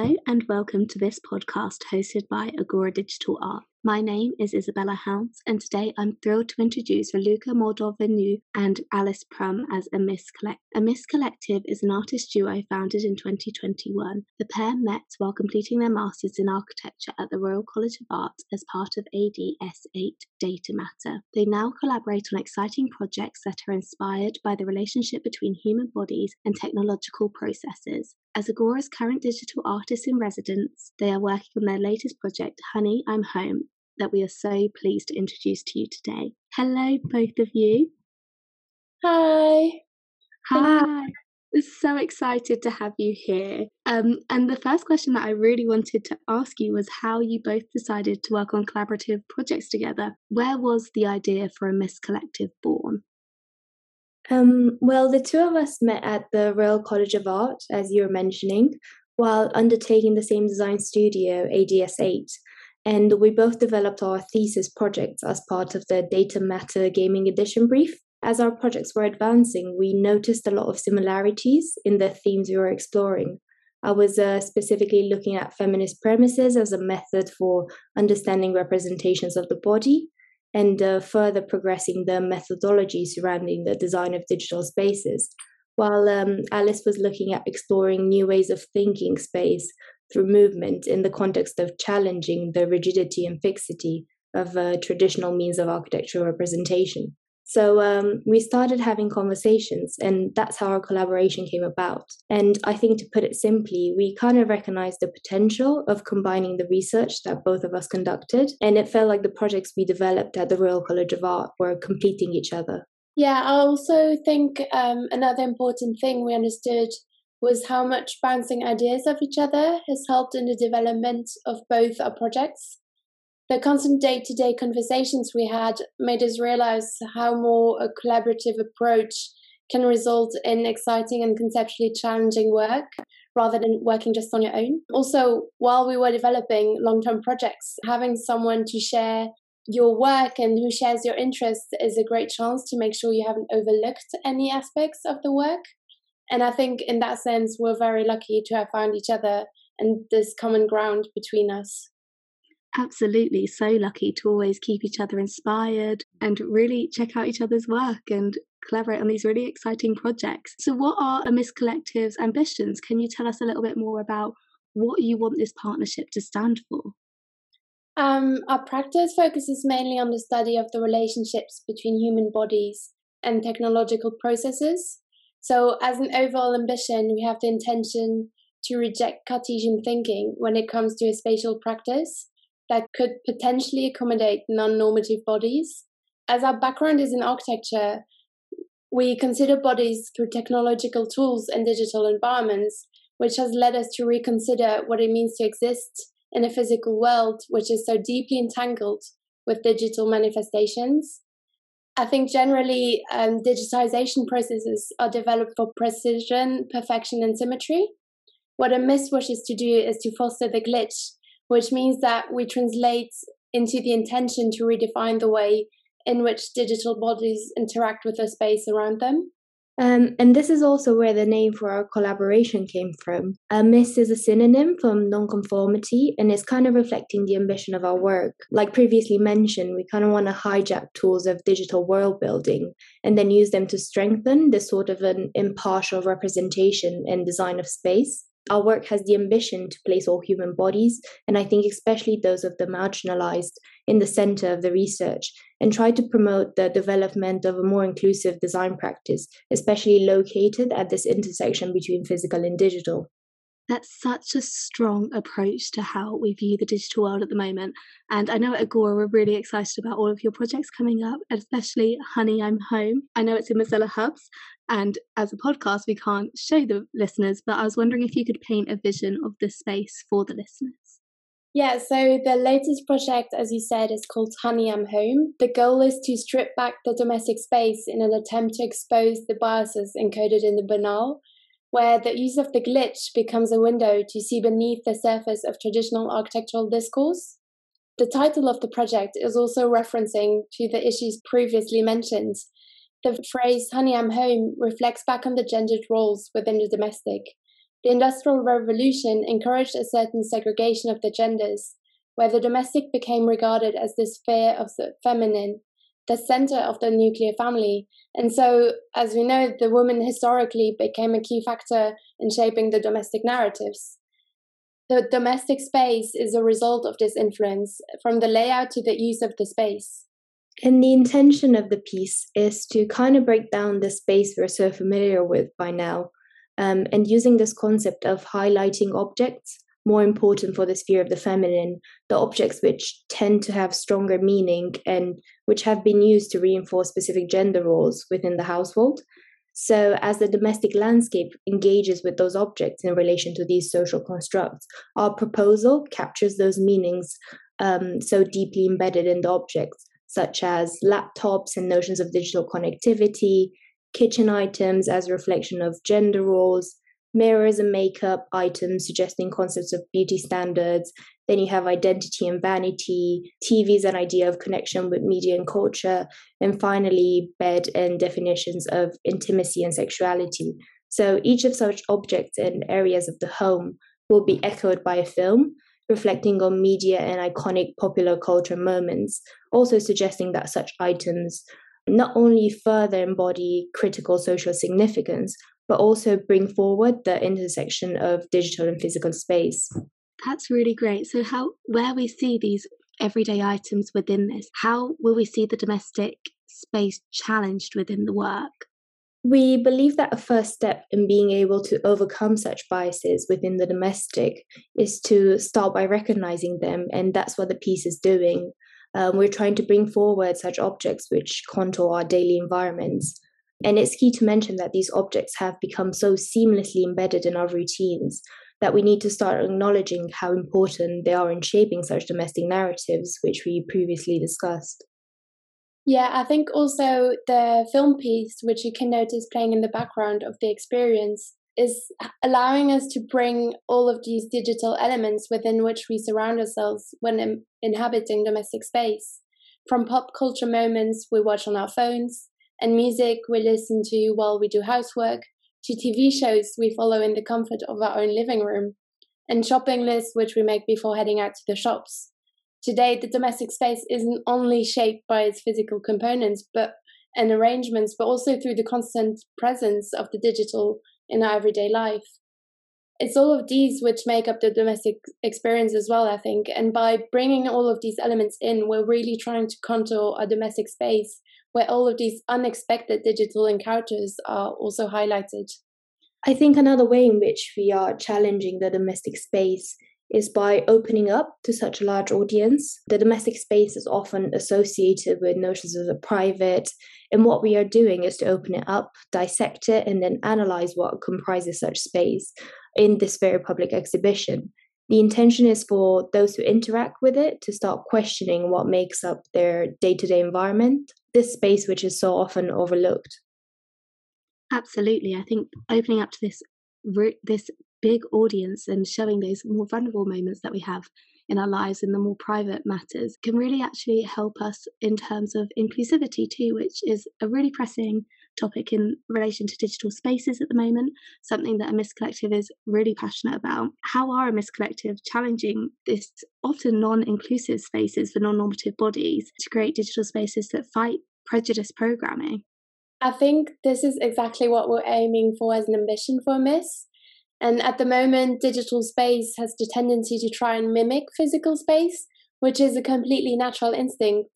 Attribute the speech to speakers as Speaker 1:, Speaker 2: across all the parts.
Speaker 1: Hello and welcome to this podcast hosted by Agora Digital Art. My name is Isabella Hounds, and today I'm thrilled to introduce Raluca Moldoveanu and Alice Prum as Amiss Collective. Amiss Collective is an artist duo founded in 2021. The pair met while completing their Masters in Architecture at the Royal College of Art as part of ADS8 Data Matter. They now collaborate on exciting projects that are inspired by the relationship between human bodies and technological processes. As Agora's current digital artists in residence, they are working on their latest project, Honey, I'm Home, that we are so pleased to introduce to you today. Hello, both of you.
Speaker 2: Hi.
Speaker 1: Hi. So excited to have you here. Um, and the first question that I really wanted to ask you was how you both decided to work on collaborative projects together. Where was the idea for Amiss Collective born?
Speaker 2: Um, well, the two of us met at the Royal College of Art, as you were mentioning, while undertaking the same design studio, ADS8. And we both developed our thesis projects as part of the Data Matter Gaming Edition brief. As our projects were advancing, we noticed a lot of similarities in the themes we were exploring. I was uh, specifically looking at feminist premises as a method for understanding representations of the body, and uh, further progressing the methodology surrounding the design of digital spaces. While um, Alice was looking at exploring new ways of thinking space through movement in the context of challenging the rigidity and fixity of uh, traditional means of architectural representation. So um, we started having conversations, and that's how our collaboration came about. And I think to put it simply, we kind of recognized the potential of combining the research that both of us conducted, and it felt like the projects we developed at the Royal College of Art were completing each other.
Speaker 3: Yeah, I also think um, another important thing we understood was how much bouncing ideas of each other has helped in the development of both our projects the constant day to day conversations we had made us realize how more a collaborative approach can result in exciting and conceptually challenging work rather than working just on your own. Also, while we were developing long term projects, having someone to share your work and who shares your interests is a great chance to make sure you haven't overlooked any aspects of the work. And I think in that sense, we're very lucky to have found each other and this common ground between us.
Speaker 1: Absolutely, so lucky to always keep each other inspired and really check out each other's work and collaborate on these really exciting projects. So, what are Amiss Collective's ambitions? Can you tell us a little bit more about what you want this partnership to stand for?
Speaker 3: Um, our practice focuses mainly on the study of the relationships between human bodies and technological processes. So, as an overall ambition, we have the intention to reject Cartesian thinking when it comes to a spatial practice that could potentially accommodate non normative bodies. As our background is in architecture, we consider bodies through technological tools and digital environments, which has led us to reconsider what it means to exist in a physical world which is so deeply entangled with digital manifestations. I think generally um, digitization processes are developed for precision, perfection, and symmetry. What Amiss wishes to do is to foster the glitch which means that we translate into the intention to redefine the way in which digital bodies interact with the space around them.
Speaker 2: Um, and this is also where the name for our collaboration came from. Miss is a synonym from nonconformity and is kind of reflecting the ambition of our work. Like previously mentioned, we kind of want to hijack tools of digital world building and then use them to strengthen this sort of an impartial representation and design of space our work has the ambition to place all human bodies, and I think especially those of the marginalized, in the center of the research and try to promote the development of a more inclusive design practice, especially located at this intersection between physical and digital.
Speaker 1: That's such a strong approach to how we view the digital world at the moment. And I know at Agora we're really excited about all of your projects coming up, especially Honey, I'm Home. I know it's in Mozilla Hubs, and as a podcast, we can't show the listeners, but I was wondering if you could paint a vision of the space for the listeners.
Speaker 3: Yeah, so the latest project, as you said, is called Honey I'm Home. The goal is to strip back the domestic space in an attempt to expose the biases encoded in the banal where the use of the glitch becomes a window to see beneath the surface of traditional architectural discourse. The title of the project is also referencing to the issues previously mentioned. The phrase honey I'm home reflects back on the gendered roles within the domestic, The Industrial Revolution encouraged a certain segregation of the genders, where the domestic became regarded as the sphere of the feminine, the center of the nuclear family. And so, as we know, the woman historically became a key factor in shaping the domestic narratives. The domestic space is a result of this influence, from the layout to the use of the space.
Speaker 2: And the intention of the piece is to kind of break down the space we're so familiar with by now, um, and using this concept of highlighting objects more important for the sphere of the feminine, the objects which tend to have stronger meaning and which have been used to reinforce specific gender roles within the household. So, as the domestic landscape engages with those objects in relation to these social constructs, our proposal captures those meanings um, so deeply embedded in the objects, such as laptops and notions of digital connectivity, kitchen items as a reflection of gender roles, mirrors and makeup items suggesting concepts of beauty standards. Then you have identity and vanity, TV's an idea of connection with media and culture, and finally, bed and definitions of intimacy and sexuality. So each of such objects and areas of the home will be echoed by a film, reflecting on media and iconic popular culture moments, also suggesting that such items not only further embody critical social significance, but also bring forward the intersection of digital and physical space.
Speaker 1: That's really great. So, how where we see these everyday items within this, how will we see the domestic space challenged within the work?
Speaker 2: We believe that a first step in being able to overcome such biases within the domestic is to start by recognizing them, and that's what the piece is doing. Um, we're trying to bring forward such objects which contour our daily environments. And it's key to mention that these objects have become so seamlessly embedded in our routines that we need to start acknowledging how important they are in shaping such domestic narratives, which we previously discussed.
Speaker 3: Yeah, I think also the film piece, which you can notice playing in the background of the experience, is allowing us to bring all of these digital elements within which we surround ourselves when inhabiting domestic space. From pop culture moments we watch on our phones and music we listen to while we do housework to TV shows we follow in the comfort of our own living room and shopping lists which we make before heading out to the shops. Today, the domestic space isn't only shaped by its physical components but and arrangements, but also through the constant presence of the digital in our everyday life. It's all of these which make up the domestic experience as well, I think. And by bringing all of these elements in, we're really trying to contour a domestic space where all of these unexpected digital encounters are also highlighted.
Speaker 2: I think another way in which we are challenging the domestic space is by opening up to such a large audience. The domestic space is often associated with notions of the private, and what we are doing is to open it up, dissect it, and then analyze what comprises such space in this very public exhibition. The intention is for those who interact with it to start questioning what makes up their day to day environment, this space which is so often overlooked.
Speaker 1: Absolutely. I think opening up to this this big audience and showing those more vulnerable moments that we have in our lives and the more private matters can really actually help us in terms of inclusivity too, which is a really pressing topic in relation to digital spaces at the moment, something that Amiss Collective is really passionate about. How are Amiss Collective challenging this often non inclusive spaces for non normative bodies to create digital spaces that fight prejudice programming?
Speaker 3: I think this is exactly what we're aiming for as an ambition for Amiss. And at the moment, digital space has the tendency to try and mimic physical space, which is a completely natural instinct.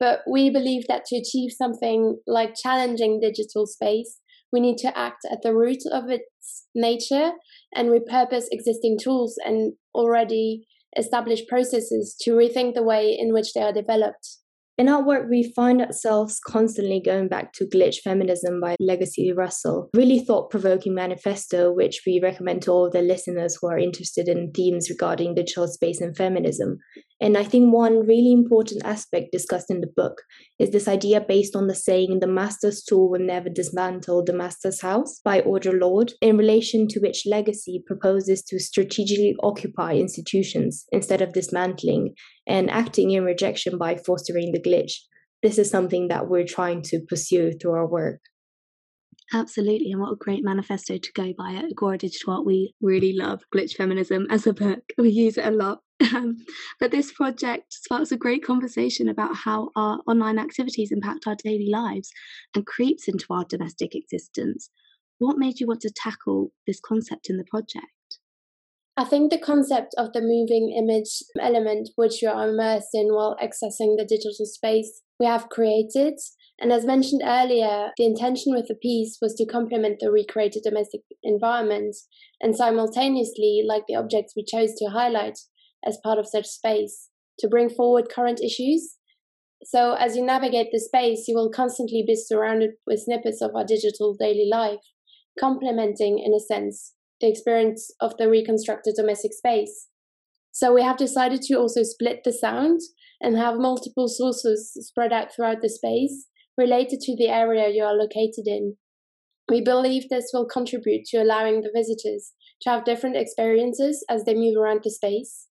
Speaker 3: But we believe that to achieve something like challenging digital space, we need to act at the root of its nature and repurpose existing tools and already established processes to rethink the way in which they are developed.
Speaker 2: In our work, we find ourselves constantly going back to Glitch Feminism by Legacy Russell, really thought provoking manifesto, which we recommend to all the listeners who are interested in themes regarding digital space and feminism. And I think one really important aspect discussed in the book is this idea based on the saying, the master's tool will never dismantle the master's house by Audre Lorde, in relation to which Legacy proposes to strategically occupy institutions instead of dismantling and acting in rejection by fostering the glitch. This is something that we're trying to pursue through our work.
Speaker 1: Absolutely, and what a great manifesto to go by at Agora Digital Art. We really love glitch feminism as a book. We use it a lot. Um, but this project sparks a great conversation about how our online activities impact our daily lives and creeps into our domestic existence. What made you want to tackle this concept in the project?
Speaker 3: I think the concept of the moving image element, which you are immersed in while accessing the digital space we have created, and as mentioned earlier, the intention with the piece was to complement the recreated domestic environment and simultaneously, like the objects we chose to highlight as part of such space, to bring forward current issues. So, as you navigate the space, you will constantly be surrounded with snippets of our digital daily life, complementing, in a sense, the experience of the reconstructed domestic space. So, we have decided to also split the sound and have multiple sources spread out throughout the space related to the area you are located in. We believe this will contribute to allowing the visitors to have different experiences as they move around the space.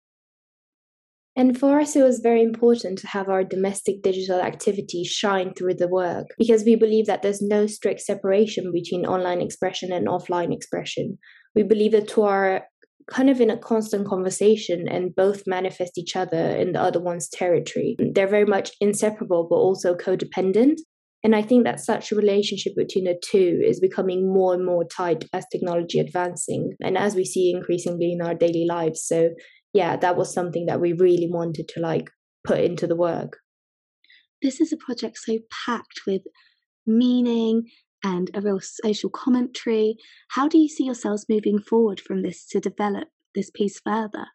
Speaker 2: And for us, it was very important to have our domestic digital activity shine through the work because we believe that there's no strict separation between online expression and offline expression. We believe that two are kind of in a constant conversation and both manifest each other in the other one's territory. They're very much inseparable, but also codependent. And I think that such a relationship between the two is becoming more and more tight as technology advancing and as we see increasingly in our daily lives. So yeah, that was something that we really wanted to like put into the work.
Speaker 1: This is a project so packed with meaning and a real social commentary. How do you see yourselves moving forward from this to develop this piece further?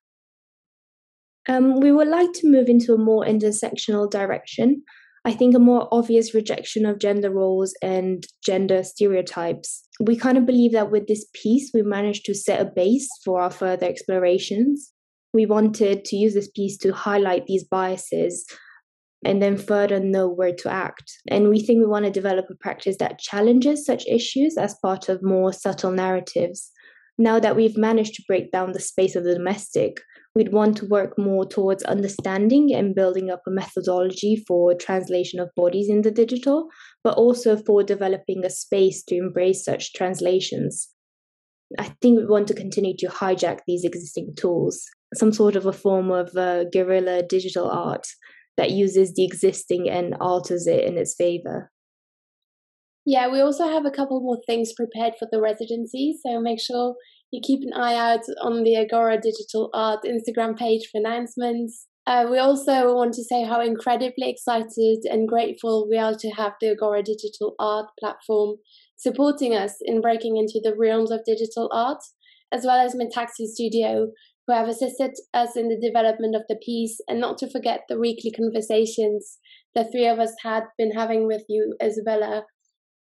Speaker 2: Um, we would like to move into a more intersectional direction. I think a more obvious rejection of gender roles and gender stereotypes. We kind of believe that with this piece, we managed to set a base for our further explorations. We wanted to use this piece to highlight these biases and then further know where to act. And we think we want to develop a practice that challenges such issues as part of more subtle narratives. Now that we've managed to break down the space of the domestic, we'd want to work more towards understanding and building up a methodology for translation of bodies in the digital, but also for developing a space to embrace such translations. I think we want to continue to hijack these existing tools, some sort of a form of uh, guerrilla digital art that uses the existing and alters it in its favor.
Speaker 3: Yeah, we also have a couple more things prepared for the residency, so make sure you keep an eye out on the Agora Digital Art Instagram page for announcements. Uh, we also want to say how incredibly excited and grateful we are to have the Agora Digital Art platform supporting us in breaking into the realms of digital art, as well as Metaxi Studio, who have assisted us in the development of the piece, and not to forget the weekly conversations the three of us had been having with you, Isabella,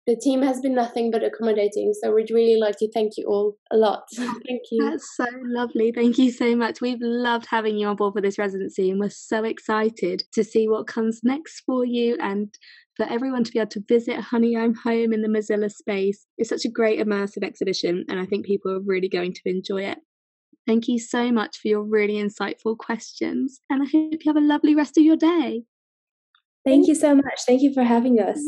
Speaker 3: the team has been nothing but accommodating. So we'd really like to thank you all a lot. thank you.
Speaker 1: That's so lovely. Thank you so much. We've loved having you on board for this residency and we're so excited to see what comes next for you and for everyone to be able to visit Honey I'm Home in the Mozilla space. It's such a great immersive exhibition and I think people are really going to enjoy it. Thank you so much for your really insightful questions and I hope you have a lovely rest of your day.
Speaker 2: Thank you so much. Thank you for having us.